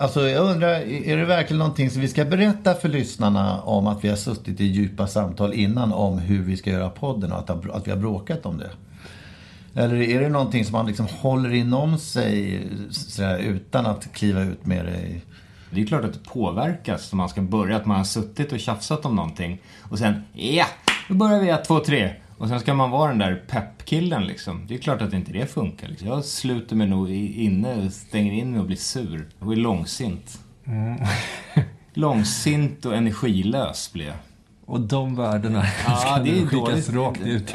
Alltså jag undrar, är det verkligen någonting som vi ska berätta för lyssnarna om att vi har suttit i djupa samtal innan om hur vi ska göra podden och att, att vi har bråkat om det? Eller är det någonting som man liksom håller inom sig sådär, utan att kliva ut med det? Det är klart att det påverkas om man ska börja, att man har suttit och tjafsat om någonting och sen, ja, då börjar vi ett, två, tre. Och sen ska man vara den där peppkillen liksom. Det är klart att inte det funkar. Liksom. Jag sluter mig nog inne, och stänger in mig och blir sur. Och är långsint. Långsint och energilös blir jag. Och de värdena Ja, ska det är skickas dåligt. rakt ut.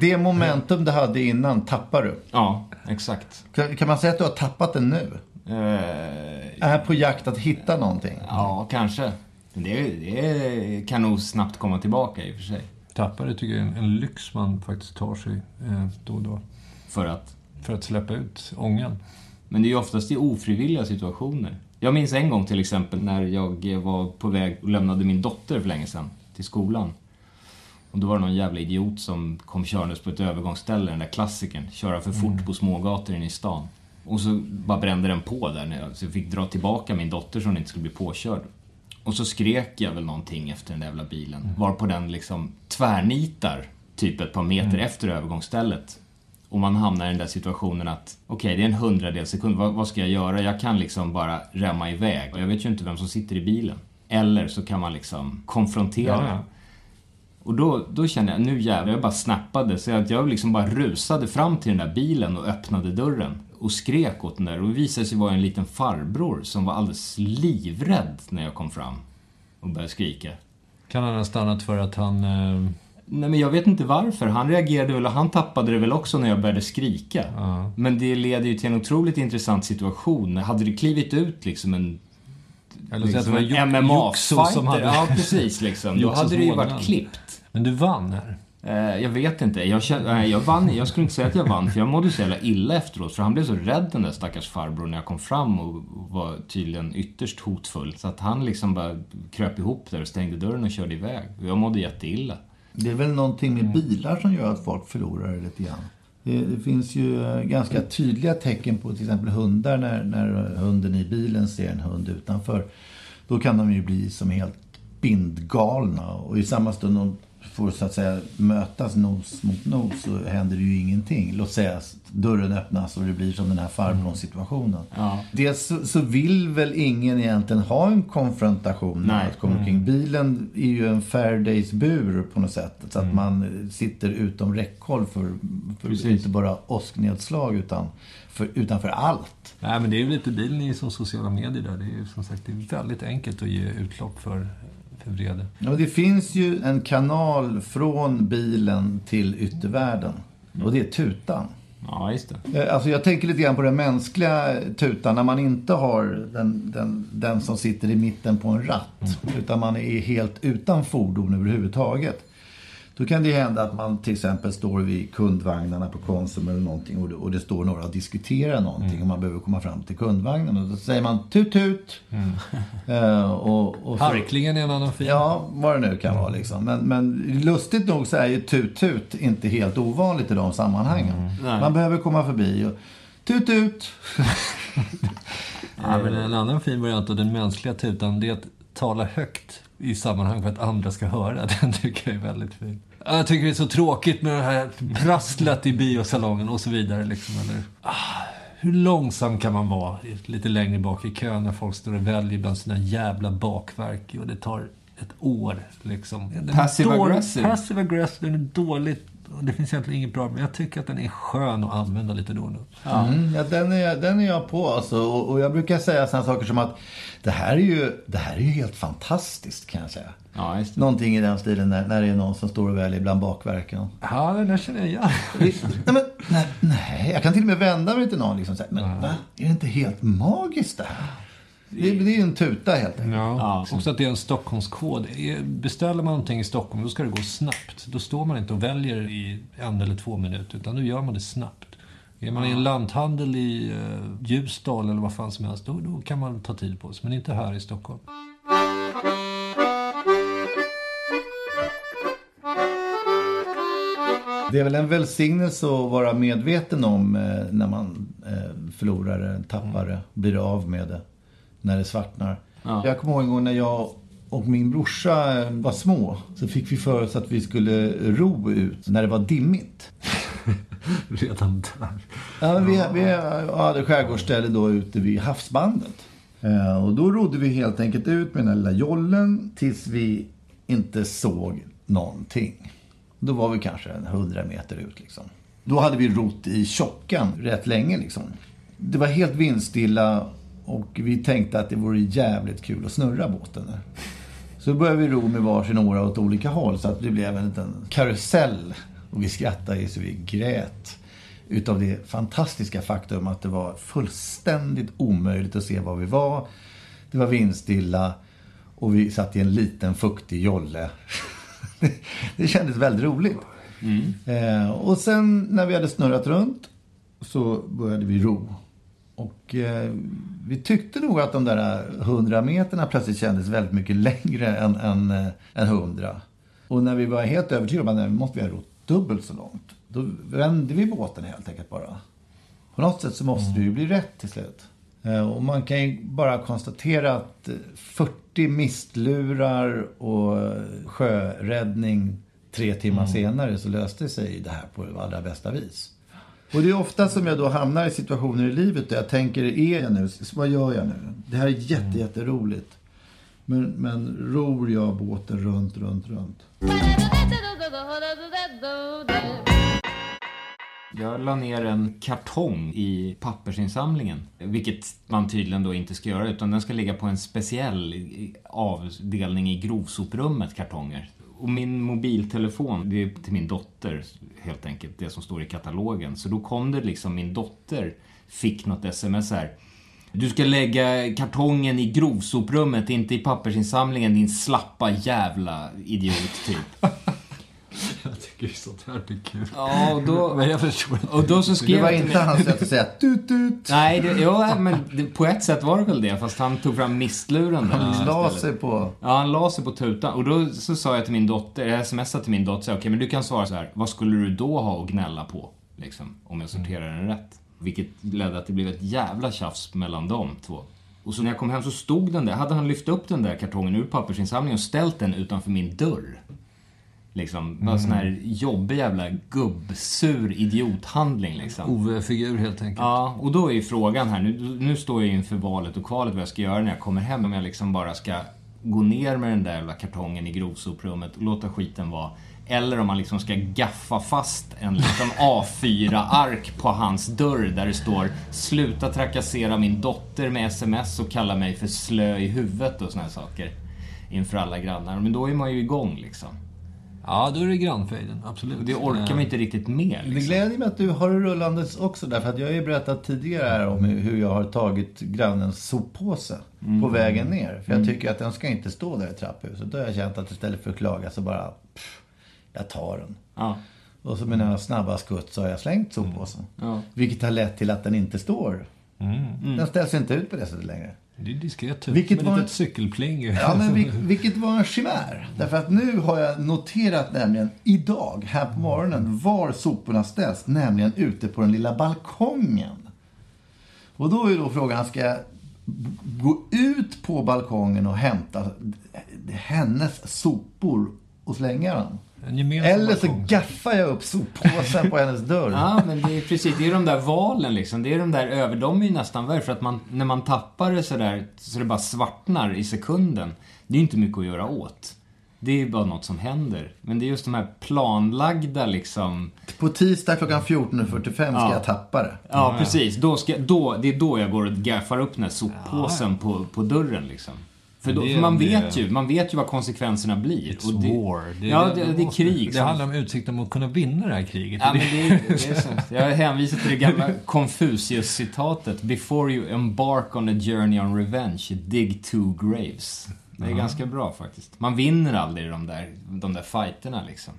Det momentum du hade innan tappar du. Ja, exakt. Kan, kan man säga att du har tappat det nu? Eh, Är på jakt att hitta någonting? ja, kanske. Men det, det kan nog snabbt komma tillbaka i och för sig. Tappare tycker jag är en, en lyx man faktiskt tar sig eh, då och då. För att För att släppa ut ångan. Men det är ju oftast i ofrivilliga situationer. Jag minns en gång till exempel när jag var på väg och lämnade min dotter för länge sedan till skolan. Och då var det någon jävla idiot som kom körandes på ett övergångsställe, den där klassikern. Köra för fort på smågator inne i stan. Och så bara brände den på där, när jag, så jag fick dra tillbaka min dotter så hon inte skulle bli påkörd. Och så skrek jag väl någonting efter den där jävla bilen. Varpå den liksom tvärnitar, typ ett par meter efter övergångsstället. Och man hamnar i den där situationen att okej, det är en hundradel sekund. Vad, vad ska jag göra? Jag kan liksom bara remma iväg. Och jag vet ju inte vem som sitter i bilen. Eller så kan man liksom konfrontera. Ja, ja. Och då, då kände jag, nu jävlar, jag bara snappade. Så att jag liksom bara rusade fram till den där bilen och öppnade dörren. Och skrek åt den där. Och det visade sig vara en liten farbror som var alldeles livrädd när jag kom fram. Och började skrika. Kan han ha stannat för att han... Eh, Nej men jag vet inte varför. Han reagerade väl och han tappade det väl också när jag började skrika. Ja. Men det leder ju till en otroligt intressant situation. Hade det klivit ut liksom en eller att liksom det var en MMA-fighter. hade... Ja, precis liksom. Då hade det ju varit klippt. Men du vann här. Eh, jag vet inte. Jag, kände, jag vann. Jag skulle inte säga att jag vann, för jag mådde så jävla illa efteråt. För han blev så rädd den där stackars farbrorn när jag kom fram och var tydligen ytterst hotfull. Så att han liksom bara kröp ihop där och stängde dörren och körde iväg. Och jag mådde jätteilla. Det är väl någonting med bilar som gör att folk förlorar det lite grann. Det, det finns ju eh, ganska tydliga tecken på till exempel hundar när, när hunden i bilen ser en hund utanför. Då kan de ju bli som helt bindgalna och i samma stund de får så att säga mötas nos mot nos så händer det ju ingenting. Låt säga att dörren öppnas och det blir som den här farbrorns situationen. Ja. Dels så, så vill väl ingen egentligen ha en konfrontation när Nej. allt kommer omkring. Bilen är ju en Faradays bur på något sätt. Så att man sitter utom räckhåll för, för inte bara åsknedslag utan för, utan för allt. Nej, men det är ju lite bilen i som sociala medier där. Det är ju som sagt det är väldigt enkelt att ge utlopp för vrede. Och det finns ju en kanal från bilen till yttervärlden. Och det är tutan. Ja, just det. Eh, Alltså jag tänker lite grann på den mänskliga tutan när man inte har den, den, den som sitter i mitten på en ratt. Utan man är helt utan fordon överhuvudtaget. Då kan det hända att man till exempel står vid kundvagnarna på Konsum eller någonting och det, och det står några och diskuterar någonting och man behöver komma fram till kundvagnen. Och då säger man tut tut. Eh, och, och så- Harklingen är en annan fin. Ja, vad det nu kan vara liksom. Men, men lustigt nog så är ju tut-tut inte helt ovanligt i de sammanhangen. Nej. Man behöver komma förbi och Tut tut! Ja, men en annan fin variant av den mänskliga tutan, det är att tala högt i sammanhang för att andra ska höra. Den tycker jag är väldigt fin. Jag tycker det är så tråkigt med det här prasslet i biosalongen och så vidare. Liksom, eller, ah, hur långsam kan man vara lite längre bak i kön när folk står och väljer bland sina jävla bakverk och det tar ett år liksom. Passive aggressive. Passive aggressive, den är dåligt. Och Det finns egentligen inget bra, men jag tycker att den är skön att använda lite då och då. Mm, ja, den, är, den är jag på alltså. Och, och jag brukar säga sådana saker som att det här är ju, det här är ju helt fantastiskt kan jag säga. Ja, just det. Någonting i den stilen när, när det är någon som står och väljer bland bakverken. Ja, den där känner jag igen. nej, men, nej, nej, jag kan till och med vända mig till någon liksom och säga, men va? Är det inte helt magiskt det här? Det, det är ju en tuta helt enkelt. Ja, Ja, också att det är en Stockholmskod. Beställer man någonting i Stockholm, då ska det gå snabbt. Då står man inte och väljer i en eller två minuter, utan då gör man det snabbt. Är man i en lanthandel i uh, Ljusdal eller vad fan som helst, då, då kan man ta tid på sig. Men inte här i Stockholm. Det är väl en välsignelse att vara medveten om eh, när man eh, förlorar det, tappar det, blir av med det, när det svartnar. Ja. Jag kommer ihåg en gång när jag och min brorsa eh, var små så fick vi för oss att vi skulle ro ut när det var dimmigt. Redan där. Ja, vi, vi hade skärgårdsställe då ute vid havsbandet. Eh, och då rodde vi helt enkelt ut med den här lilla jollen tills vi inte såg någonting. Då var vi kanske en hundra meter ut liksom. Då hade vi rott i tjockan rätt länge liksom. Det var helt vindstilla och vi tänkte att det vore jävligt kul att snurra båten där. Så började vi ro med varsin åra åt olika håll så att det blev en liten karusell. Och vi skrattade så vi grät. Utav det fantastiska faktum att det var fullständigt omöjligt att se var vi var. Det var vindstilla och vi satt i en liten fuktig jolle. det kändes väldigt roligt. Eh, och sen när vi hade snurrat runt så började vi ro. Och eh, vi tyckte nog att de där 100 meterna plötsligt kändes väldigt mycket längre än, än, eh, än 100. Och när vi var helt övertygade om att nu måste vi ha rott dubbelt så långt. Då vände vi båten helt enkelt bara. På något sätt så måste det ju bli rätt till slut. Eh, Och man kan ju bara konstatera att eh, 40 mistlurar och eh, sjöräddning tre timmar senare så löste sig det här på allra bästa vis. Och det är ofta som jag då hamnar i situationer i livet där jag tänker, är jag nu, vad gör jag nu? Det här är jätte, jätteroligt. Men, men ror jag båten runt, runt, runt? Jag la ner en kartong i pappersinsamlingen. Vilket man tydligen då inte ska göra utan den ska ligga på en speciell avdelning i grovsoprummet, kartonger. Och min mobiltelefon, det är till min dotter helt enkelt, det som står i katalogen. Så då kom det liksom, min dotter fick något sms här. Du ska lägga kartongen i grovsoprummet, inte i pappersinsamlingen din slappa jävla idiot typ. Tycker sånt här är kul. Ja, och då... Men jag förstår inte. Och då så skrev Det var inte hans sätt att säga tut tut. Nej, det, jo, men det, på ett sätt var det väl det, fast han tog fram mistluren där Han la sig på... Ja, han la sig på tutan. Och då så sa jag till min dotter, jag smsade till min dotter, okej men du kan svara så här. vad skulle du då ha att gnälla på? Liksom, om jag sorterar den rätt. Vilket ledde att det blev ett jävla tjafs mellan de två. Och så när jag kom hem så stod den där, hade han lyft upp den där kartongen ur pappersinsamlingen och ställt den utanför min dörr. Liksom, en sån här jobbig jävla gubbsur idiothandling liksom. Ove-figur helt enkelt. Ja, och då är ju frågan här, nu, nu står jag inför valet och kvalet vad jag ska göra när jag kommer hem. Om jag liksom bara ska gå ner med den där jävla kartongen i grovsoprummet och låta skiten vara. Eller om man liksom ska gaffa fast en liksom A4-ark på hans dörr där det står Sluta trakassera min dotter med sms och kalla mig för slö i huvudet och såna här saker. Inför alla grannar. Men då är man ju igång liksom. Ja, då är det grannfejden. Absolut. Och det orkar man inte riktigt med. Det Liksom. gläder mig att du har det rullandes också därför att jag har ju berättat tidigare här om hur jag har tagit grannens soppåse på vägen ner. För jag tycker att den ska inte stå där i trapphuset. Då har jag känt att istället för att klaga så bara, pff, jag tar den. Ja. Och så med några snabba skutt så har jag slängt soppåsen. Ja. Vilket har lett till att den inte står. Den ställs inte ut på det sättet längre. Det är diskret. Typ. Vilket Med var- ett cykelpling. Ja, men vil, vilket var en chimär. Därför att nu har jag noterat nämligen idag, här på morgonen, var soporna ställs. Nämligen ute på den lilla balkongen. Och då är då frågan, ska jag gå ut på balkongen och hämta hennes sopor och slänga dem? Eller så gaffar jag upp soppåsen på hennes dörr. Ja, men det är precis, det är de där valen liksom. Det är de där över, de är ju nästan värre för att man, när man tappar det sådär, så det bara svartnar i sekunden. Det är ju inte mycket att göra åt. Det är ju bara något som händer. Men det är just de här planlagda liksom, På tisdag klockan 14.45 ska Ja. jag tappa det. ja precis. Då ska, då, det är då jag går och gaffar upp den här soppåsen på, på dörren liksom. För, då, Det för man det- vet ju, man vet ju vad konsekvenserna blir. It's Och det, war. ja, det, det är krig. Det som- handlar om utsikten om att kunna vinna det här kriget. Ja, Det- men det det är så. Jag hänvisar till det gamla Confucius-citatet. Before you embark on a journey on revenge, dig two graves. Det är ganska bra faktiskt. Man vinner aldrig de där, de där fighterna liksom.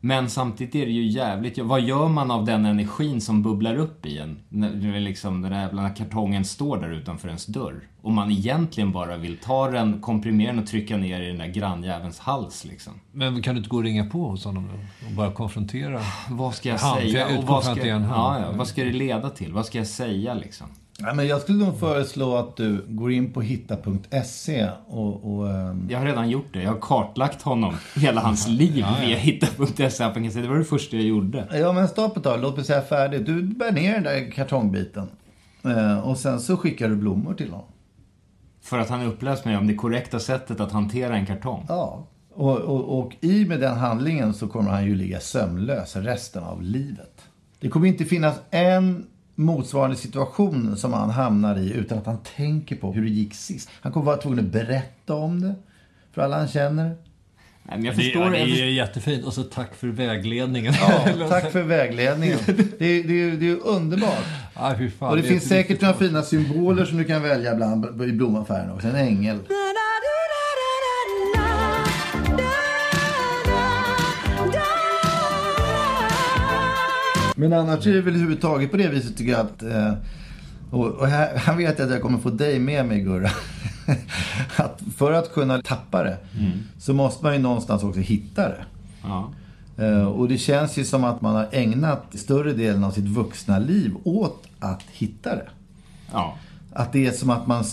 Men samtidigt är det ju jävligt... Vad gör man av den energin som bubblar upp i en? När, liksom den där jävla kartongen står där utanför ens dörr. Och man egentligen bara vill ta den, komprimera den och trycka ner i den där grannjävelns hals liksom. Men kan du inte gå och ringa på hos honom då? Och bara konfrontera? Vad ska jag Han, för jag säga? utgår Och vad ska, ja, han. ja, vad ska det leda till? Vad ska jag säga liksom? Ja, men jag skulle nog föreslå att du går in på hitta.se och, och ehm, Jag har redan gjort det. Jag har kartlagt honom, hela hans liv via hitta.se. Det var det första jag gjorde. Ja, men stopp ett tag. Låt mig säga färdigt. Du bär ner den där kartongbiten. Eh, och sen så skickar du blommor till honom. För att han uppläst mig om det korrekta sättet att hantera en kartong. Ja. Och, och, och i med den handlingen så kommer han ju ligga sömnlös resten av livet. Det kommer inte finnas en motsvarande situation som han hamnar i utan att han tänker på hur det gick sist. Han kommer vara tvungen att berätta om det för alla han känner. Nej, men jag Det, förstår... ja, det är förstår jättefint. Och så tack för vägledningen. Ja, tack för vägledningen. Det är, det är, det är underbart. Ja, fy fan, Och det är finns säkert några fina symboler som du kan välja bland i blomaffären också. En ängel. Men annars är det väl överhuvudtaget på det viset tycker jag att... Eh, och, och här, här vet jag att jag kommer få dig med mig Gurra. att för att kunna tappa det så måste man ju någonstans också hitta det. Ja. Eh, Och det känns ju som att man har ägnat större delen av sitt vuxna liv åt att hitta det. ja. Att det är som att man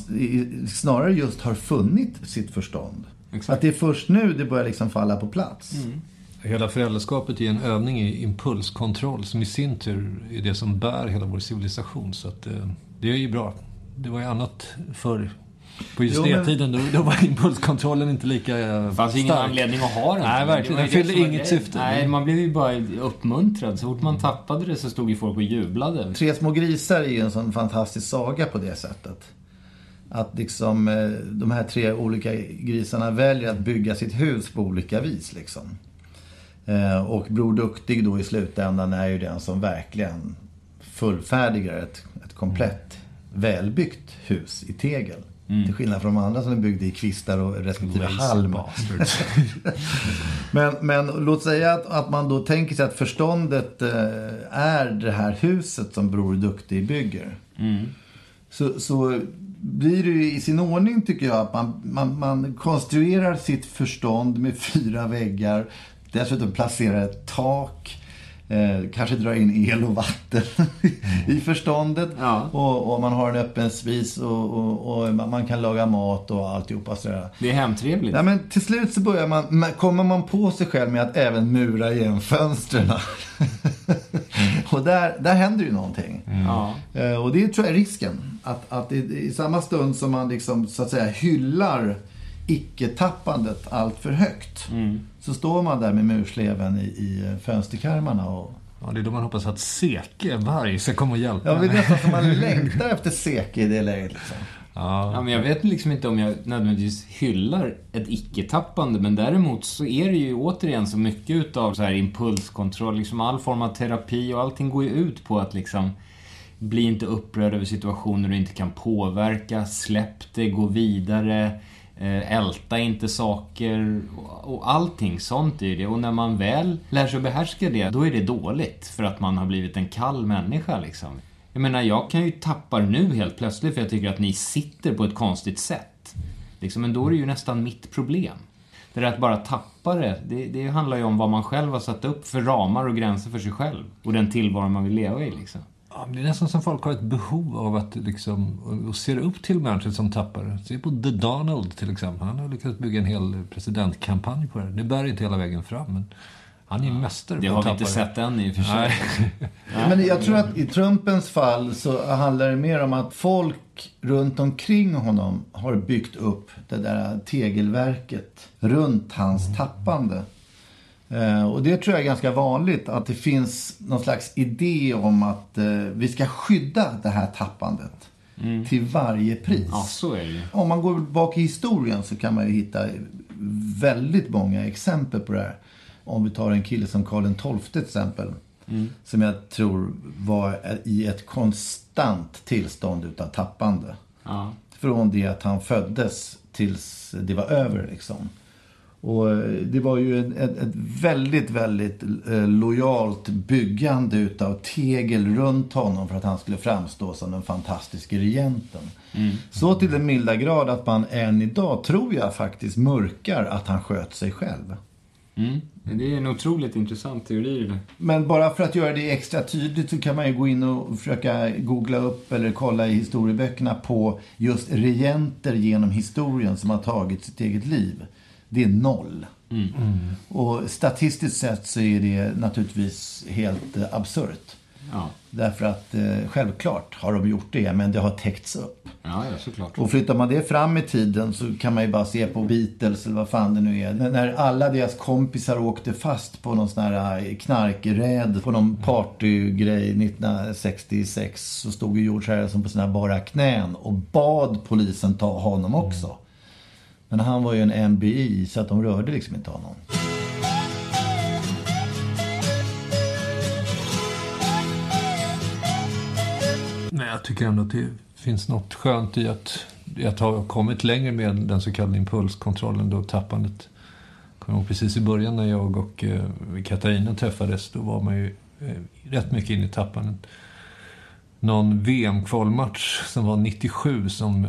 snarare just har funnit sitt förstånd. Exakt. Att det är först nu det börjar liksom falla på plats. Hela föräldraskapet är en övning i impulskontroll som i sin tur är det som bär hela vår civilisation. Så att, eh, det är ju bra. Det var ju annat förr. På just Jo, det men- tiden då, då var impulskontrollen inte lika eh, Det fanns ingen stark. anledning att ha den. Nej, Det verkligen. Den det fyllde inget grejen. syfte. Nej, man blev ju bara uppmuntrad. Så fort man tappade det så stod ju folk och jublade. Tre små grisar är ju en sån fantastisk saga på det sättet. Att liksom eh, de här tre olika grisarna väljer att bygga sitt hus på olika vis liksom. Eh, Och Bror Duktig då i slutändan är ju den som verkligen fullfärdigar ett, ett komplett välbyggt hus i tegel. Till skillnad från de andra som är byggda i kvistar och respektive halm. Men, men låt säga att, att man då tänker sig att förståndet eh, är det här huset som Bror Duktig bygger. Så, så blir det ju i sin ordning tycker jag att man, man, man konstruerar sitt förstånd med fyra väggar. Dessutom placerar ett tak. Eh, kanske drar in el och vatten i förståndet. Ja. Och, och man har en öppen spis och, och, och man kan laga mat och alltihopa sådär. Det är hemtrevligt. Ja, men till slut så börjar man, ma- kommer man på sig själv med att även mura igen fönstren. och där, där händer ju någonting. Ja. Eh, Och det tror jag är risken. Att, att i, i samma stund som man liksom, så att säga, hyllar icke-tappandet allt för högt. Så står man där med mursleven i, i fönsterkarmarna. Och, Ja, det är då man hoppas att Seke varg ska komma och hjälpa. ja, det är nästan som man längtar efter Seke i det läget. Liksom. Ja. Ja, men jag vet liksom inte om jag nödvändigtvis hyllar ett icke-tappande, men däremot så är det ju återigen så mycket utav så här impulskontroll, liksom all form av terapi och allting går ju ut på att liksom bli inte upprörd över situationer du inte kan påverka, släpp det, gå vidare, Eh, älta inte saker och, allting sånt är ju det. Och när man väl lär sig att behärska det, då är det dåligt för att man har blivit en kall människa liksom. Jag menar, jag kan ju tappa nu helt plötsligt för jag tycker att ni sitter på ett konstigt sätt. Liksom, men då är det ju nästan mitt problem. Det där att bara tappa det, det, det handlar ju om vad man själv har satt upp för ramar och gränser för sig själv. Och den tillvaro man vill leva i liksom. Ja, det är nästan som folk har ett behov av att liksom, och ser upp till människor som tappar. Se på The Donald till exempel. Han har lyckats bygga en hel presidentkampanj på det. Det bär inte hela vägen fram, men han är ju mästare Det har vi inte sett än i och för sig. Nej. Men jag tror att i Trumpens fall så handlar det mer om att folk runt omkring honom har byggt upp det där tegelverket runt hans tappande. Eh, Och det tror jag är ganska vanligt att det finns någon slags idé om att eh, vi ska skydda det här tappandet till varje pris. Ja, så är det. Om man går bak i historien så kan man ju hitta väldigt många exempel på det här. Om vi tar en kille som Karl XII till exempel. Som jag tror var i ett konstant tillstånd utav tappande. Ja. Från det att han föddes tills det var över liksom. Och eh, det var ju ett, ett, ett väldigt, väldigt eh, lojalt byggande utav tegel runt honom för att han skulle framstå som den fantastiska regenten. Så till den milda grad att man än idag, tror jag faktiskt, mörkar att han sköt sig själv. Mm. Det är en otroligt intressant teori. Men bara för att göra det extra tydligt så kan man ju gå in och försöka googla upp eller kolla i historieböckerna på just regenter genom historien som har tagit sitt eget liv. Det är noll. Och statistiskt sett så är det naturligtvis helt eh, absurt. Ja, Därför att eh, självklart har de gjort det, men det har täckts upp. ja, ja såklart. Och flyttar man det fram i tiden så kan man ju bara se på Beatles eller vad fan det nu är. När- När alla deras kompisar åkte fast på någon sån här eh, knarkräd på någon partygrej 1966 så stod ju George Harrison på sina bara knän och bad polisen ta honom också. Men han var ju en MBI så att de rörde liksom inte honom. Nej, jag tycker ändå att det finns något skönt i att, i att ha kommit längre med den så kallade impulskontrollen, då tappandet. Kommer precis i början när jag och eh, Katarina träffades, då var man ju eh, rätt mycket inne i tappandet. Någon VM-kvalmatch som var 97 som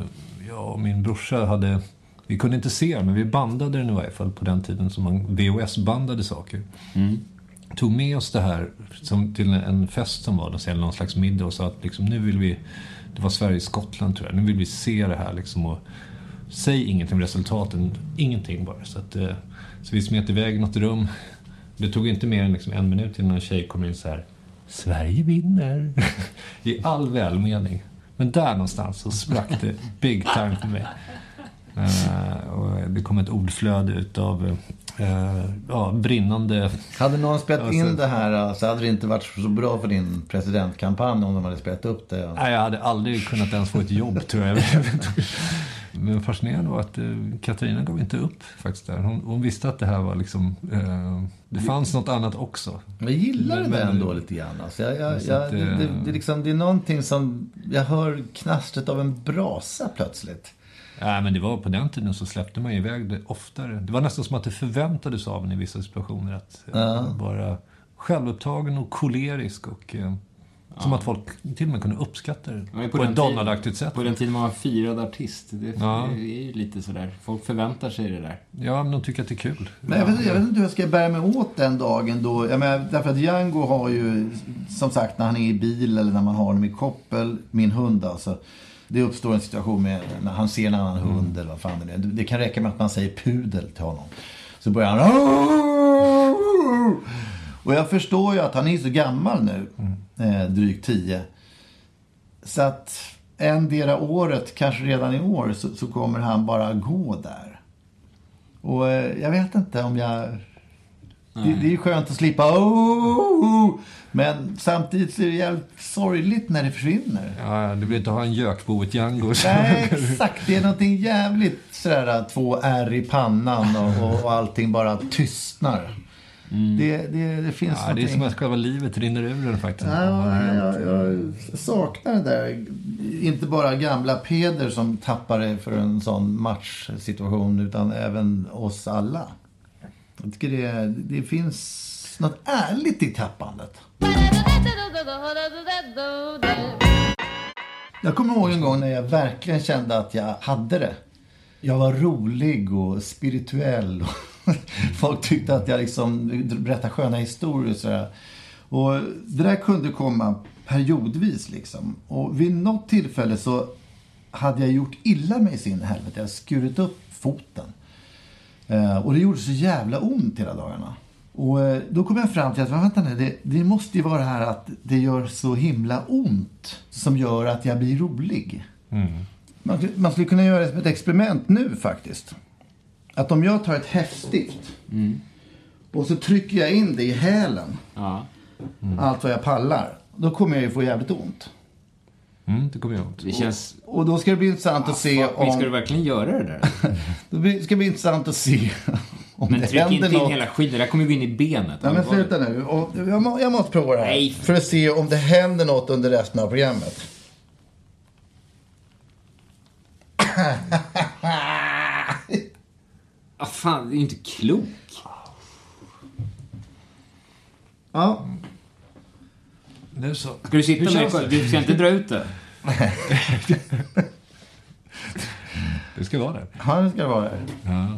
jag och min brorsa hade, vi kunde inte se men vi bandade den i varje fall på den tiden som man VHS-bandade saker tog med oss det här som, till en fest som var, eller någon slags middag och sa att liksom, nu vill vi, det var Sverige-Skottland tror jag, nu vill vi se det här liksom och säg ingenting om resultaten, ingenting bara. Så, att, eh, så vi smet iväg något rum. Det tog inte mer än liksom en minut innan en tjej kom in så här, Sverige vinner. I all välmening. Men där någonstans så sprack det big time för mig. Eh, och det kom ett ordflöde utav eh, ja, brinnande Hade någon spelat Alltså- in det här så hade det inte varit så bra för din presidentkampanj om de hade spelat upp det. Nej, jag hade aldrig kunnat ens få ett jobb tror jag. Men fascinerande var att eh, Katarina gav inte upp faktiskt där. Hon, hon visste att det här var liksom, eh, det fanns något annat också. Jag gillar Men- det ändå lite grann. Alltså jag, jag, jag, att, det, eh, det, det, är liksom, det är någonting som... Jag hör knastret av en brasa plötsligt. Nej, men det var på den tiden så släppte man iväg det oftare. Det var nästan som att det förväntades av en i vissa situationer att eh, vara självupptagen och kolerisk och eh, som att folk till och med kunde uppskatta det Ja, på, den ett Donald-aktigt sätt. På den tiden man var firad artist. Det, Ja. det är ju lite sådär. Folk förväntar sig det där. Ja, men de tycker att det är kul. Men jag vet, jag vet inte hur jag ska bära mig åt den dagen då. Jag menar, därför att Django har ju, som sagt, när han är i bil eller när man har honom i koppel, min hund alltså. Det uppstår en situation med när han ser en annan hund eller vad fan det är. Det, kan räcka med att man säger pudel till honom. Så börjar han... Och jag förstår ju att han är så gammal nu, eh, drygt tio. Så att endera året, kanske redan i år, så, så kommer han bara gå där. Och eh, jag vet inte om jag... Det, det är ju skönt att slippa oh, Men samtidigt så är det jävligt sorgligt när det försvinner. Ja, du vill inte ha en gökbo, ett Django. Nej, exakt. Det är någonting jävligt sådär två ärr i pannan och, och, allting bara tystnar. Det, det, det finns Ja, det är som att själva livet rinner ur den faktiskt. Ja, jag, jag saknar det där. Inte bara gamla Peder som tappar det för en sån matchsituation utan även oss alla. Jag tycker det, det finns något ärligt i tappandet. Jag kommer ihåg en gång när jag verkligen kände att jag hade det. Jag var rolig och spirituell. Folk tyckte att jag liksom berättade sköna historier och sådär. Och det där kunde komma periodvis liksom. Och vid något tillfälle så hade jag gjort illa mig sin helvete. Jag hade skurit upp foten. Eh, och det gjorde så jävla ont hela dagarna. Och eh, då kom jag fram till att vänta nu, det, det måste ju vara det här att det gör så himla ont som gör att jag blir rolig. Man, man skulle kunna göra ett experiment nu faktiskt. Att om jag tar ett häftstift och så trycker jag in det i hälen, Ja. allt vad jag pallar, då kommer jag ju få jävligt ont. Mm, det kommer jag ihåg. Det känns... Och då ska det bli intressant att se Fuck me, ska du om... verkligen göra det där? Då ska det bli intressant att se om Men det tryck inte in något. hela skiten, det där kommer gå in i benet. Nej men sluta nu. Och jag, må, jag måste prova det här. Nej. För att se om det händer något under resten av programmet. Ah, fan, det är ju inte klok. Ja. Nu så. Ska du sitta Hur med själv? det? Du ska inte dra ut det. Det ska vara det. Ja, nu ska det vara det.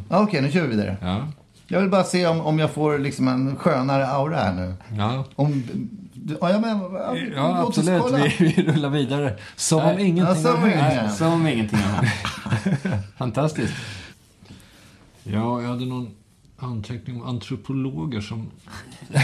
Ja. Okej, nu kör vi vidare. Ja. Jag vill bara se om, om jag får liksom en skönare aura här nu. Ja. Om... Ja, men, ja, absolut. Vi, vi rullar vidare. Som om ingenting Ja, som har hänt. som om ingenting har hänt. Fantastiskt. Ja, jag hade någon anteckning om antropologer som...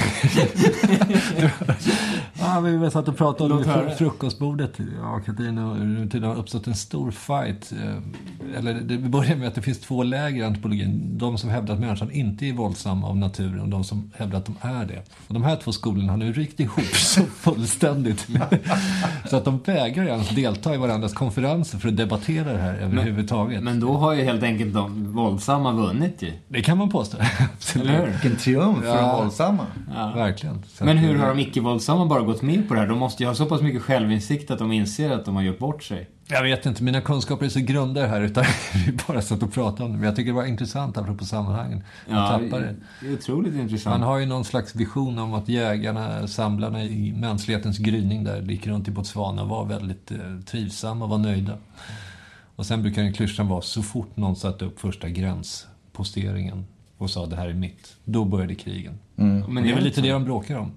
ja, vi satt och pratade om det fru- frukostbordet. Ja, Katarina och Rutin har uppstått en stor fight. eh, Eller det börjar med att det finns två läger i antropologin. De som hävdar att människan inte är våldsam av naturen och de som hävdar att de är det. Och de här två skolorna har nu ryckt ihop så fullständigt. så att de vägrar ens delta i varandras konferenser för att debattera det här överhuvudtaget. Men då har ju helt enkelt de våldsamma vunnit ju. Det kan man påstå. Eller? Vilken triumf för Ja. de våldsamma. Verkligen. Så Men hur har de icke-våldsamma bara gått med på det här? De måste ju ha så pass mycket självinsikt att de inser att de har gjort bort sig. Jag vet inte, mina kunskaper är så grunda här utan vi bara satt och pratade om det. Men jag tycker det var intressant apropå sammanhangen. Man Ja, tappar det. det är otroligt intressant. Man har ju någon slags vision om att jägarna, samlarna i mänsklighetens gryning där, gick runt i Botswana och var väldigt eh, trivsamma och var nöjda. Och sen brukar den klyschan vara så fort någon satte upp första gränsposteringen och sa det här är mitt, då började krigen. Men det är väl lite det de bråkar om.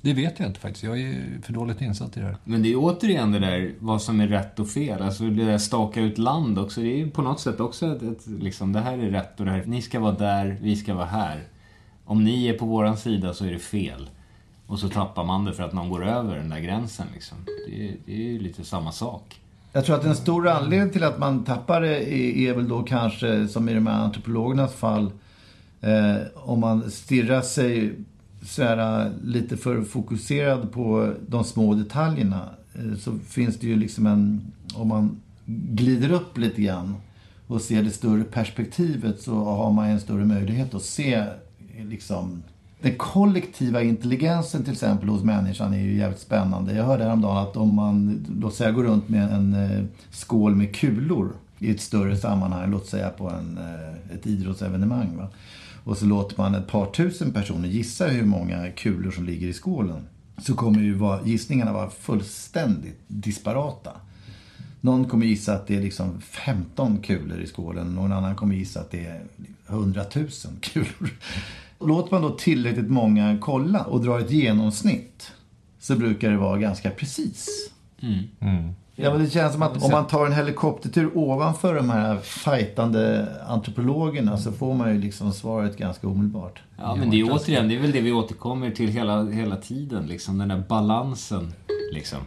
Det vet jag inte faktiskt, jag är för dåligt insatt i det här. Men det är återigen det där vad som är rätt och fel. Alltså det där staka ut land också. Det är på något sätt också ett, ett liksom, det här är rätt och det här. Ni ska vara där, vi ska vara här. Om ni är på våran sida så är det fel. Och så tappar man det för att någon går över den där gränsen liksom. Det, är- det är ju lite samma sak. Jag tror att en stor anledning till att man tappar det är, är väl då kanske, som i de här antropologernas fall, eh, om man stirrar sig så här, eh, lite för fokuserad på de små detaljerna eh, så finns det ju liksom en, om man glider upp lite grann och ser det större perspektivet så har man en större möjlighet att se eh, liksom den kollektiva intelligensen till exempel hos människan är ju jävligt spännande. Jag hörde häromdagen att om man, låt säga, går runt med en eh, skål med kulor i ett större sammanhang, låt säga på en, eh, ett idrottsevenemang. Va? Och så låter man ett par tusen personer gissa hur många kulor som ligger i skålen. Så kommer ju vara, gissningarna vara fullständigt disparata. Någon kommer gissa att det är liksom 15 kulor i skålen. Någon annan kommer gissa att det är 100 000 kulor. Låter man då tillräckligt många kolla och dra ett genomsnitt så brukar det vara ganska precis. Ja, men det känns som att om man tar en helikoptertur ovanför de här fightande antropologerna så får man ju liksom svaret ganska omedelbart. Ja, men det är återigen, det är väl det vi återkommer till hela, hela tiden. Liksom, den där balansen. Liksom.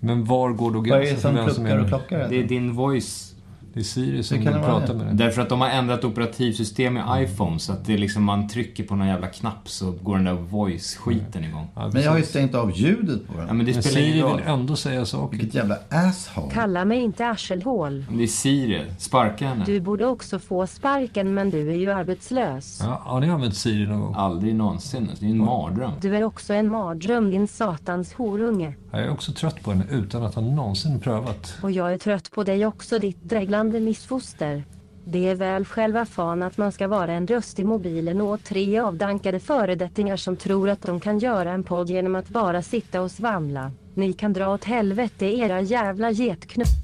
Men var går då Vad är det gränsen som kluckar och klockar? Det är din voice Det är Siri som Det vill kan det vara prata det. med dig. Därför att de har ändrat operativsystem i iPhone så att det är liksom man trycker på någon jävla knapp så går den där voice-skiten igång. Ja, Men jag har ju stängt av ljudet på den. Ja men det Men spelar Siri vill ändå säga saker. Vilket jävla asshole. Kalla mig inte arselhål. Det är Siri. Sparka henne. Du borde också få sparken men du är ju arbetslös. Ja, har ni använt Siri någon gång? Aldrig någonsin. Det är en mardröm. Du är också en mardröm din satans horunge. Jag är också trött på henne utan att ha någonsin prövat. Och jag är trött på dig också ditt dreglande missfoster. Det är väl själva fan att man ska vara en röst i mobilen och tre avdankade föredettingar som tror att de kan göra en podd genom att bara sitta och svamla. Ni kan dra åt helvete era jävla getknupp.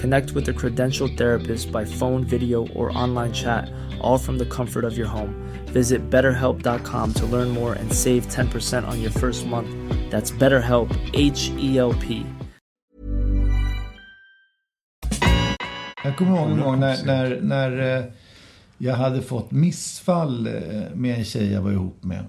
Connect with a credentialed therapist by phone, video, or online chat, all from the comfort of your home. Visit betterhelp.com to learn more and save 10% on your first month. That's BetterHelp, H E L P. Jag kommer ihåg en gång när, när, när eh, jag hade fått missfall eh, med en tjej jag var ihop med.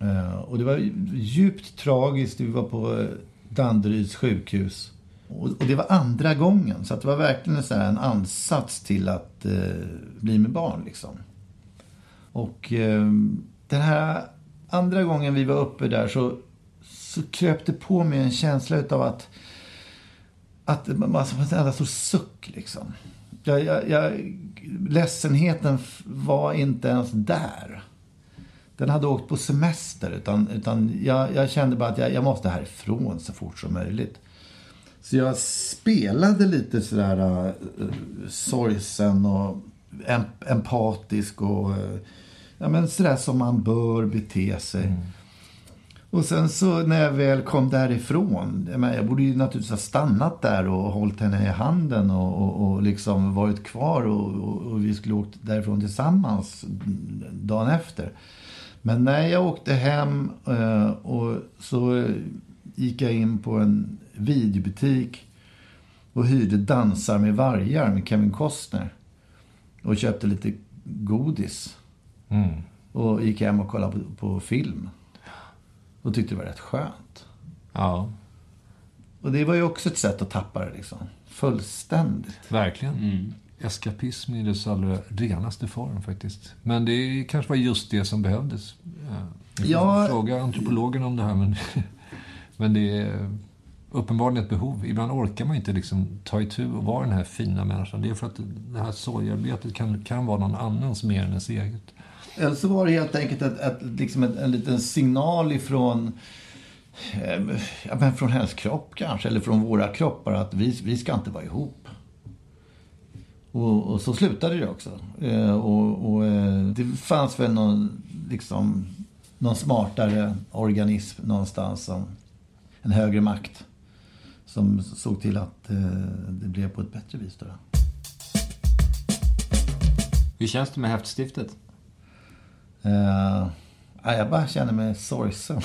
Eh, Och det var djupt tragiskt. Vi var på Danderyds sjukhus. Och, och det var andra gången. Så att det var verkligen så här en ansats till att eh, bli med barn. Liksom. Och eh, den här andra gången vi var uppe där så, så kröp det på mig en känsla utav att att man man som en enda stor suck liksom. Jag, jag, jag, ledsenheten var inte ens där. Den hade åkt på semester. Utan, utan jag, jag kände bara att jag, jag måste härifrån så fort som möjligt. Så jag spelade lite sådär uh, sorgsen och em- empatisk och uh, ja, men sådär som man bör bete sig. Och sen så när jag väl kom därifrån, jag, menar, jag borde ju naturligtvis ha stannat där och hållit henne i handen och, och, och liksom varit kvar och, och, och vi skulle åkt därifrån tillsammans dagen efter. Men när jag åkte hem eh, och så gick jag in på en videobutik och hyrde Dansar med vargar med Kevin Costner. Och köpte lite godis. Och gick hem och kollade på, på film. Och tyckte det var rätt skönt. Ja, Och det var ju också ett sätt att tappa det liksom. Fullständigt. verkligen. Eskapism i dess allra renaste form faktiskt. Men det kanske var just det som behövdes. Ja. Vi får Ja. Fråga antropologen om det här, men, men det är uppenbarligen ett behov. Ibland orkar man inte liksom ta itu och vara den här fina människan. Det är för att det här sorgearbetet kan, kan vara någon annans mer än ens eget. Eller så var det helt enkelt ett, ett, liksom ett, en liten signal ifrån eh, ja, men från hennes kropp kanske, eller från våra kroppar att vi, vi ska inte vara ihop. Och, och så slutade det också. Eh, och och eh, det fanns väl någon, liksom, någon smartare organism någonstans, som, en högre makt, som såg till att eh, det blev på ett bättre vis. Då. Hur känns det med häftstiftet? Ja, jag bara känner mig sorgsen.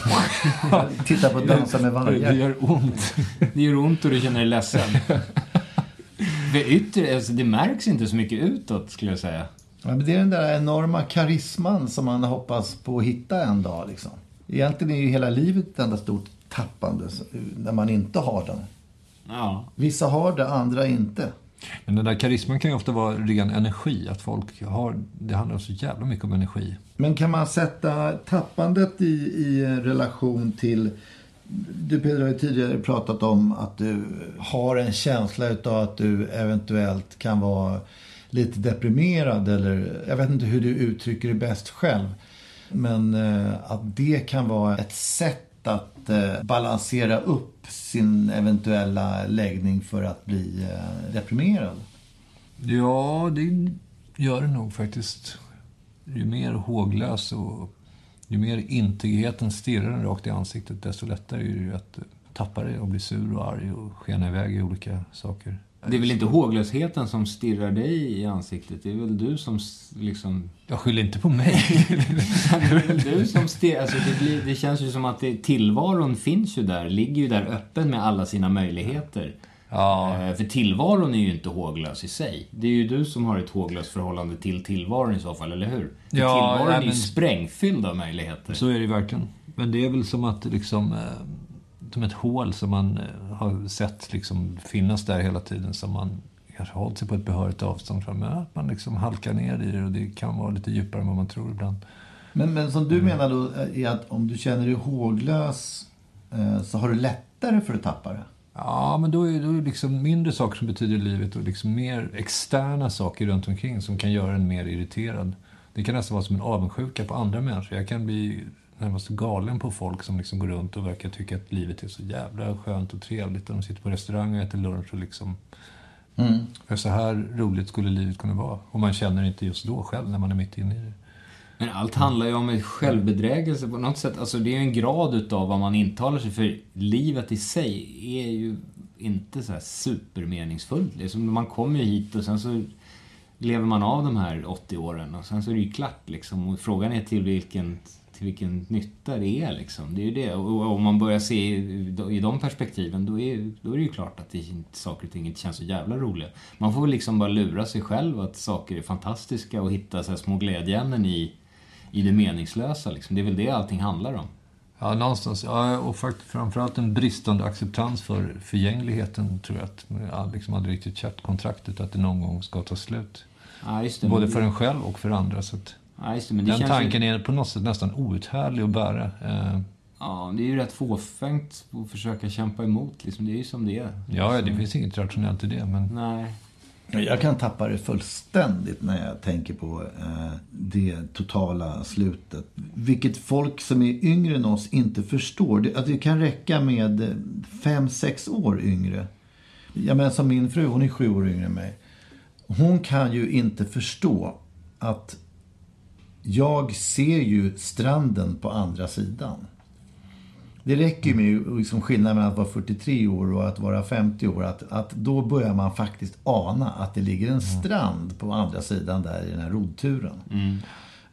Titta på Dansa med Det vargar. gör ont. Det gör ont och du känner dig ledsen. Det, yttre, alltså det märks inte så mycket utåt, skulle jag säga. Ja, men det är den där enorma karisman som man hoppas på att hitta en dag. Liksom. Egentligen är ju hela livet ett enda stort tappande när man inte har den. Ja. Vissa har det, andra inte. Men den där karisman kan ju ofta vara ren energi. Att folk har, det handlar så jävla mycket om energi. Men kan man sätta tappandet i, i relation till Du Pedro har ju tidigare pratat om att du har en känsla utav att du eventuellt kan vara lite deprimerad eller jag vet inte hur du uttrycker det bäst själv. Men eh, att det kan vara ett sätt att eh, balansera upp sin eventuella läggning för att bli eh, deprimerad. Ja, det gör det nog faktiskt. Ju mer håglös och ju mer intigheten stirrar en rakt i ansiktet, desto lättare är det ju att tappa det och bli sur och arg och skena iväg i olika saker. Det är väl inte håglösheten som stirrar dig i ansiktet? Det är väl du som liksom... Jag skyller inte på mig. det är väl du som stirrar... Alltså det, blir, det känns ju som att det, tillvaron finns ju där, ligger ju där öppen med alla sina möjligheter. Ja. Eh, För tillvaron är ju inte håglös i sig. Det är ju du som har ett håglöst förhållande till tillvaron i så fall, eller hur? För Ja, tillvaron nej, är ju men- sprängfylld av möjligheter. Så är det ju verkligen. Men det är väl som att liksom, eh, som ett hål som man eh, har sett liksom finnas där hela tiden som man kanske har hållit sig på ett behörigt avstånd från. Men att man liksom halkar ner i det och det kan vara lite djupare än vad man tror ibland. Men, men som du menar då är att om du känner dig håglös eh, så har du lättare för att tappa det? Ja, men då är det liksom mindre saker som betyder livet och liksom mer externa saker runt omkring som kan göra en mer irriterad. Det kan nästan vara som en avundsjuka på andra människor. Jag kan bli närmast galen på folk som liksom går runt och verkar tycka att livet är så jävla skönt och trevligt. Och de sitter på restaurang och äter lunch och liksom... För så här roligt skulle livet kunna vara. Och man känner inte just då själv när man är mitt inne i det. Men allt handlar ju om ett självbedrägelse på något sätt. Alltså det är ju en grad utav vad man intalar sig för. Livet i sig är ju inte så här supermeningsfullt. Liksom man kommer ju hit och sen så lever man av de här 80 åren och sen så är det ju klart liksom. Och frågan är till vilken, vilken nytta det är liksom. Det är ju det. Och om man börjar se i de perspektiven då är, då är det ju klart att det inte, saker och ting inte känns så jävla roliga. Man får liksom bara lura sig själv att saker är fantastiska och hitta så små glädjeämnen i, i det meningslösa liksom. Det är väl det allting handlar om. Ja, någonstans. Ja, och faktiskt framförallt en bristande acceptans för förgängligheten tror jag att har liksom aldrig riktigt köpt kontraktet att det någon gång ska ta slut. Ja, det. Både för en själv och för andra. Så att Ja, just det. Men det den känns tanken ju... är på något sätt nästan outhärdlig att bära. Eh, Ja, det är ju rätt fåfängt att försöka kämpa emot liksom. Det är ju som det är. Ja, det finns inget rationellt i det. Men Nej. Jag kan tappa det fullständigt när jag tänker på eh, det totala slutet. Vilket folk som är yngre än oss inte förstår. Det, att det kan räcka med eh, fem, sex år yngre. Jag menar som min fru, hon är sju år yngre än mig. Hon kan ju inte förstå att jag ser ju stranden på andra sidan. Det räcker ju med liksom skillnaden mellan att vara 43 år och att vara 50 år. Att, att då börjar man faktiskt ana att det ligger en strand på andra sidan där i den här rodturen.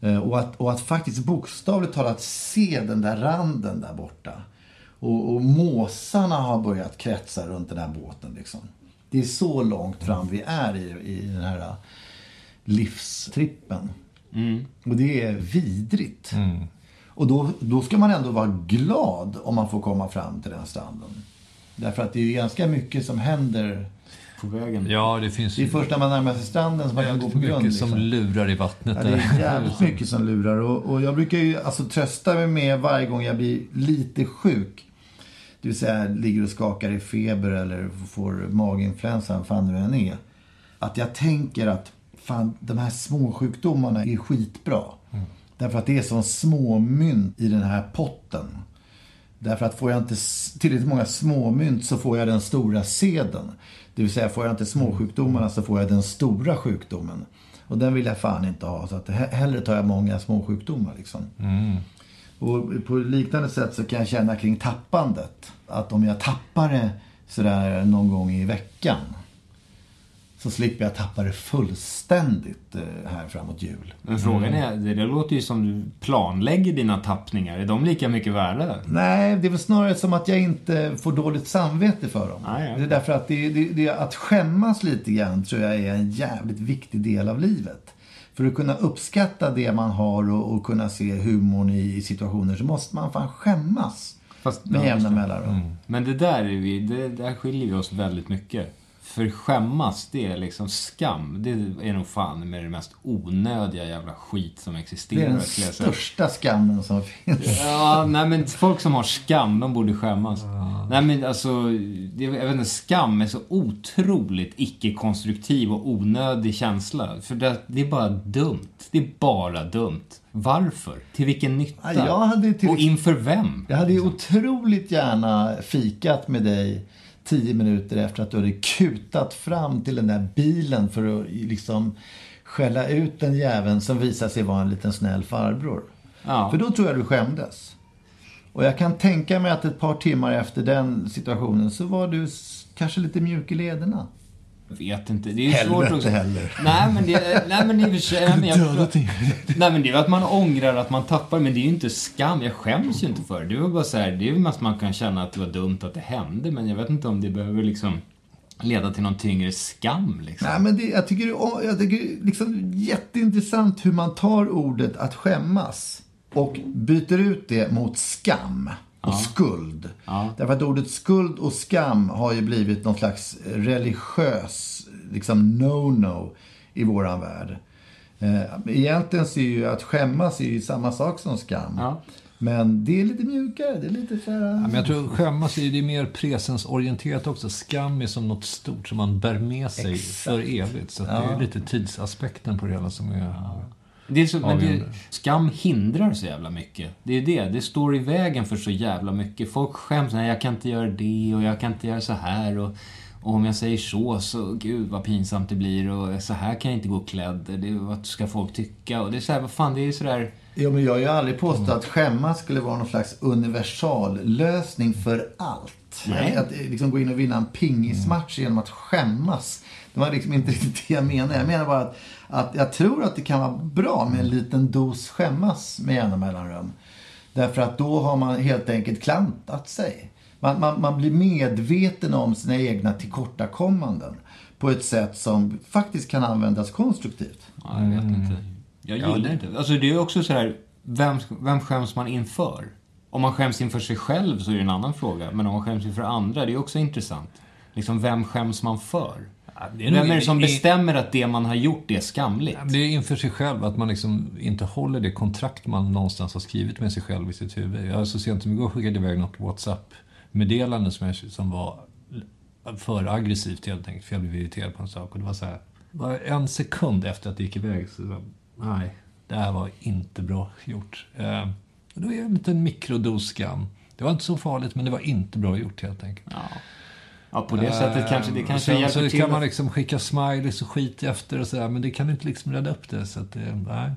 Eh, Och, att, och att faktiskt bokstavligt talat se den där randen där borta. Och, och måsarna har börjat kretsa runt den här båten. Liksom. Det är så långt fram vi är i, i den här eh, livstrippen. Och det är vidrigt. Och då, då ska man ändå vara glad om man får komma fram till den stranden. Därför att det är ju ganska mycket som händer. På vägen. ja, det finns Det är först när man närmar sig stranden som man kan gå på mycket grund. som Liksom. lurar i vattnet. Ja, det är jävligt mycket som lurar. Och, och jag brukar ju alltså, trösta mig med varje gång jag blir lite sjuk. Det vill säga ligger och skakar i feber eller får maginfluensa, vad fan det nu än är. Att jag tänker att fan, de här småsjukdomarna är skitbra. Därför att det är som småmynt i den här potten. Därför att får jag inte tillräckligt många småmynt så får jag den stora seden. Det vill säga får jag inte småsjukdomarna så får jag den stora sjukdomen. Och den vill jag fan inte ha. Så att he- hellre tar jag många småsjukdomar liksom. Och på liknande sätt så kan jag känna kring tappandet. Att om jag tappar det sådär någon gång i veckan. Så slipper jag tappa det fullständigt eh, här framåt jul. Men frågan är, det, det låter ju som du planlägger dina tappningar. Är de lika mycket värda? Nej, det är väl snarare som att jag inte får dåligt samvete för dem. Nej, ja. Det är därför att det, det, det, att skämmas lite grann tror jag är en jävligt viktig del av livet. För att kunna uppskatta det man har och, och kunna se humorn i, i situationer så måste man fan skämmas. Fast, Med jämna mellanrum. Men det där, är vi, det där skiljer vi oss väldigt mycket. För skämmas, det är liksom skam. Det är nog fan med det mest onödiga jävla skit som Det existerar. är den största skammen som finns. Ja, nej men folk som har skam, de borde skämmas. Nej men alltså, det, jag vet inte, skam är så otroligt icke-konstruktiv och onödig känsla. För det, det är bara dumt. Det är bara dumt. Varför? Till vilken nytta? Ja, till- Och inför vem? Jag hade ju otroligt gärna fikat med dig tio minuter efter att du hade kutat fram till den där bilen för att liksom skälla ut den jäveln som visade sig vara en liten snäll farbror. Ja. För då tror jag du skämdes. Och jag kan tänka mig att ett par timmar efter den situationen så var du kanske lite mjuk i lederna. Vet inte. Det är Helvete svårt också. heller. Nej men det, nej men i och för sig. nej, men jag Nej men det är att man ångrar att man tappar, men det är ju inte skam. Jag skäms ju inte för det. Det är bara så här, det är väl mest man kan känna att det var dumt att det hände, men jag vet inte om det behöver liksom leda till någon tyngre skam liksom. Nej, men det, jag tycker, det- jag tycker det är liksom jätteintressant hur man tar ordet att skämmas och byter ut det mot skam och skuld. Därför att ordet skuld och skam har ju blivit någon slags religiös liksom no-no i våran värld. Eh, Egentligen så är ju att skämmas är ju samma sak som skam. Ja. Men det är lite mjukare. Det är lite så här... Ja, men jag tror skämmas är det är mer presensorienterat också. Skam är som något stort som man bär med sig för evigt. Så det är lite tidsaspekten på det hela som är... Det är så, men det, skam hindrar så jävla mycket. Det är det. Det står i vägen för så jävla mycket. Folk skäms. Nej, jag kan inte göra det och jag kan inte göra så här. Och, och om jag säger så, så gud vad pinsamt det blir. Och så här kan jag inte gå klädd. Det, vad ska folk tycka? Och det är så här, vad fan, det är sådär... Ja, men jag har ju aldrig påstått att skämmas skulle vara någon slags universallösning för allt. Nej. Att, att liksom gå in och vinna en pingismatch genom att skämmas. Det var liksom inte riktigt det jag menade. Jag menar bara att, att jag tror att det kan vara bra med en liten dos skämmas med jämna mellanrum. Därför att då har man helt enkelt klantat sig. Man, man, man blir medveten om sina egna tillkortakommanden på ett sätt som faktiskt kan användas konstruktivt. Ja, jag vet inte. Jag gillar inte. Alltså det är också så här, vem, vem skäms man inför? Om man skäms inför sig själv så är det en annan fråga. Men om man skäms inför andra, det är också intressant. Liksom, vem skäms man för? Är vem är det som i- bestämmer att det man har gjort är skamligt? Det är inför sig själv, att man liksom inte håller det kontrakt man någonstans har skrivit med sig själv i sitt huvud. Jag så sent som igår skickade iväg något WhatsApp-meddelande som, jag, som var för aggressivt helt enkelt, för jag blev irriterad på en sak. Och det var så här, bara en sekund efter att det gick iväg så, så nej, det här var inte bra gjort. Eh, och då är det en liten mikrodos skam. Det var inte så farligt, men det var inte bra gjort helt enkelt. Ja, på det sättet kanske det kanske sen, hjälper så till. kan man liksom skicka smileys och skit efter och sådär, men det kan inte liksom rädda upp det. Så att det, nej.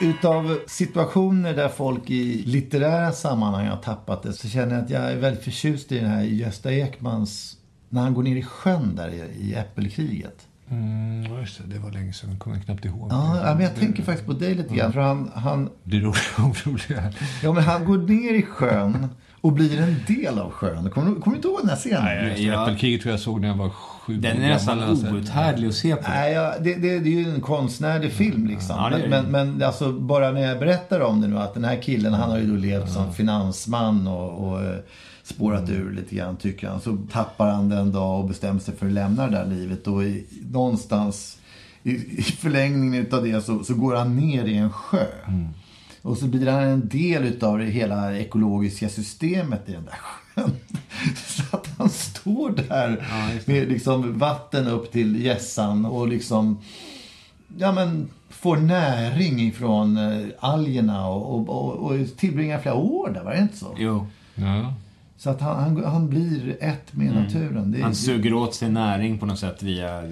Utav situationer där folk i litterära sammanhang har tappat det så känner jag att jag är väldigt förtjust i den här Gösta Ekmans när han går ner i sjön där i, i Äppelkriget. Mm, just det, det var länge sedan, kommer jag knappt ihåg. Ja, ja, men jag tänker faktiskt på dig lite grann. För han, han, Det är roligt, orolig här. ja, men han går ner i sjön och blir en del av sjön. Kommer du, kommer du inte ihåg den här scenen? Nej, Ja. Äppelkriget tror jag såg när jag var sju Den är nästan outhärdlig att se på. Nej, ja, det, det, det är ju en konstnärlig film liksom. Ja, det men, men alltså, bara när jag berättar om det nu att den här killen han har ju då levt som finansman och, och eh, spårat ur lite grann tycker han. Så tappar han den dag och bestämmer sig för att lämna det där livet. Och i, någonstans i, i förlängningen utav det så, så går han ner i en sjö. Och så blir han en del utav det hela ekologiska systemet i den där sjön. Så att han står där med liksom vatten upp till gässan och liksom ja, men, får näring ifrån eh, algerna och, och, och, och tillbringar flera år där, var det inte så? Jo. Ja. Så att han, han, han blir ett med naturen. Det, Han det, suger åt sig näring på något sätt via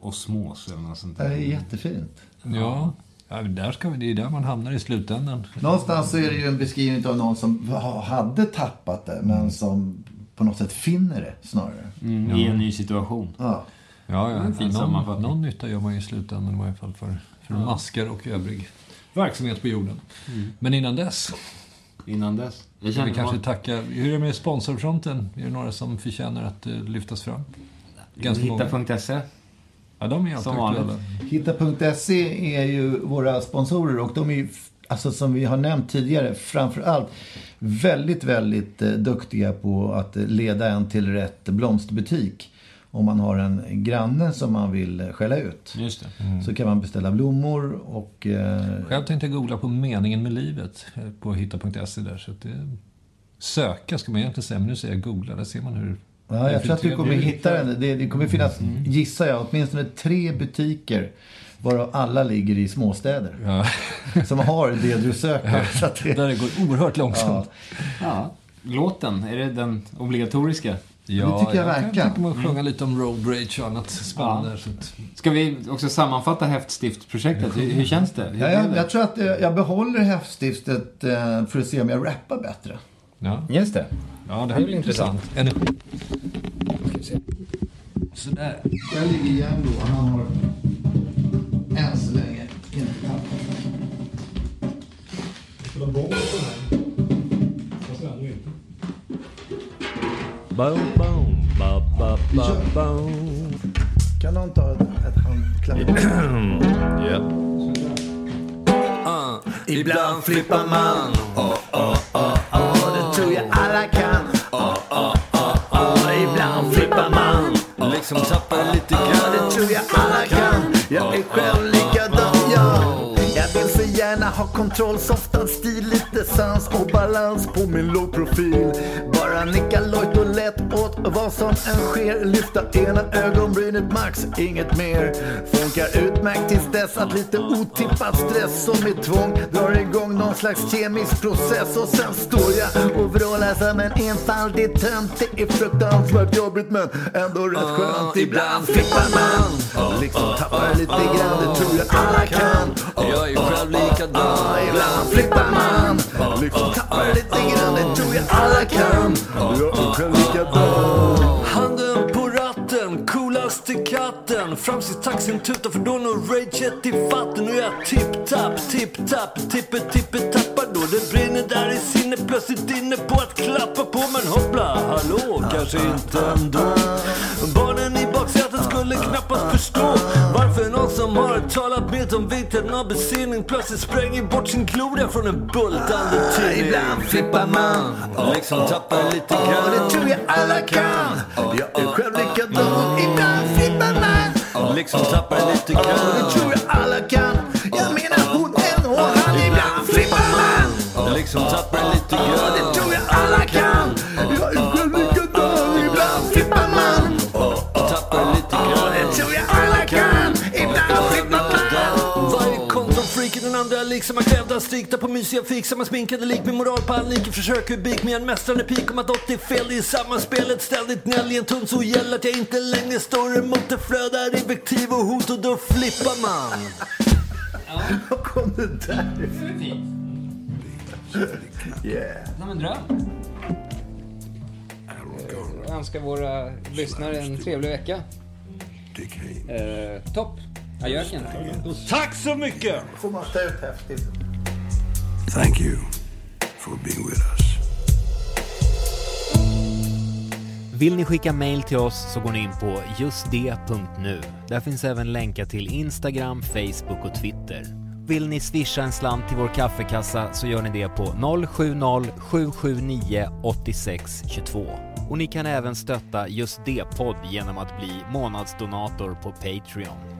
osmos eller något sånt det är där. jättefint. Ja. ja där ska vi, det är där man hamnar i slutändan. Någonstans så är det ju en beskrivning av någon som ha- hade tappat det, men som på något sätt finner det snarare. Mm, I en ny situation. Ja. Ja, ja. En fin någon, någon nytta gör man ju i slutändan i varje fall för, för maskar och övrig verksamhet på jorden. Men innan dess Innan dess. Jag vi kanske tacka. Hur är det med sponsorfronten? Är det några som förtjänar att uh, lyftas fram? Ganska. Hitta.se. Ja, de är alltid Som aktuella. Hitta.se är ju våra sponsorer och de är ju alltså som vi har nämnt tidigare, framförallt väldigt, väldigt eh, duktiga på att leda en till rätt blomsterbutik. Om man har en granne som man vill skälla ut. Just det. Så kan man beställa blommor och... Eh, Själv tänkte jag googla på meningen med livet eh, på hitta.se där. Så att det, söka ska man egentligen säga, men nu säger jag googla. Där ser man hur... Ja, jag tror att du kommer hitta den. Det, det kommer finnas, gissar jag, åtminstone tre butiker. Varav alla ligger i småstäder. Ja. Som har det du söker. Så att det, Där det går oerhört långsamt. Ja. Låten, är det den obligatoriska? Ja, Det tycker jag kan verkligen. tänka mig att sjunga lite om road rage och annat spännande. Ja. Ska vi också sammanfatta häftstiftprojektet? Hur, hur känns det? Hur ja, jag, det? jag tror att eh, jag behåller häftstiftet eh, för att se om jag rappar bättre. ja. Just det. ja, det är väl intressant. Energi. Vi se. Sådär. Jag ligger igen då. Han har än så länge inte tappat. Kan någon ta ett, ett handklapp? Yep. Uh, ibland flippar man. Oh, oh, oh, oh, det tror jag alla kan. Oh, oh, oh, oh, ibland flippar man. Liksom tappar lite grann. Det tror jag alla kan. Jag är själv likadan, ja. Jag vill så gärna ha kontroll, softad stil, lite sans och balans på min lågprofil. Bara nicka lojt och lätt åt vad som än sker. Lyfta ena ögonbrynet max, inget mer. Funkar utmärkt tills dess att lite otippad stress som är tvång drar igång någon slags kemisk process. Och sen står jag och vrålar som en enfaldig tönt. Det är fruktansvärt jobbigt men ändå rätt skönt. Ibland flippar man, liksom tappar lite grann. Det tror jag alla kan. Jag är själv likadan. Ibland flippar man, liksom tappar lite grann. Det tror jag alla kan. Jag är själv likadan. Handen på ratten, coolaste katten. Framsist taxin tutar för då når raget i fatten. Och jag tipp-tapp, tipp-tapp, tippe-tippe-tappar då. Det brinner där i sinne, plötsligt inne på att klappa på. Men hoppla, hallå, kanske inte ändå. Barnen i baksätet skulle knappast förstå varför någon som har talat med om vikten av besinning plötsligt spränger bort sin gloria från en bultande tidning. Ibland flippar man, liksom tappar lite grann. Det tror jag alla kan. Jag är själv likadan. Ibland flippar man, liksom tappar lite grann. Det tror jag alla kan. Jag menar hon, en och han. Ibland flippar man, liksom tappar lite krävde strikta på mysiga fik Samma sminkade lik med moral på all lik Försök kubik med en mästrande pik om att 80 är fel är sammanspelet ständigt gnäll i en tunn så gäller att jag inte längre står emot det flödar invektiv och hot och då flippar man Var kom det där ifrån? Yeah. Nej men dröm. Jag önskar våra lyssnare en trevlig vecka. Eh, topp. Adjöken. Tack så mycket! Får man ta ut häftigt? Thank you for being with us. Vill ni skicka mail till oss så går ni in på justd.nu. Där finns även länkar till Instagram, Facebook och Twitter. Vill ni swisha en slant till vår kaffekassa så gör ni det på 070-779 8622. Och ni kan även stötta Just det-podd genom att bli månadsdonator på Patreon.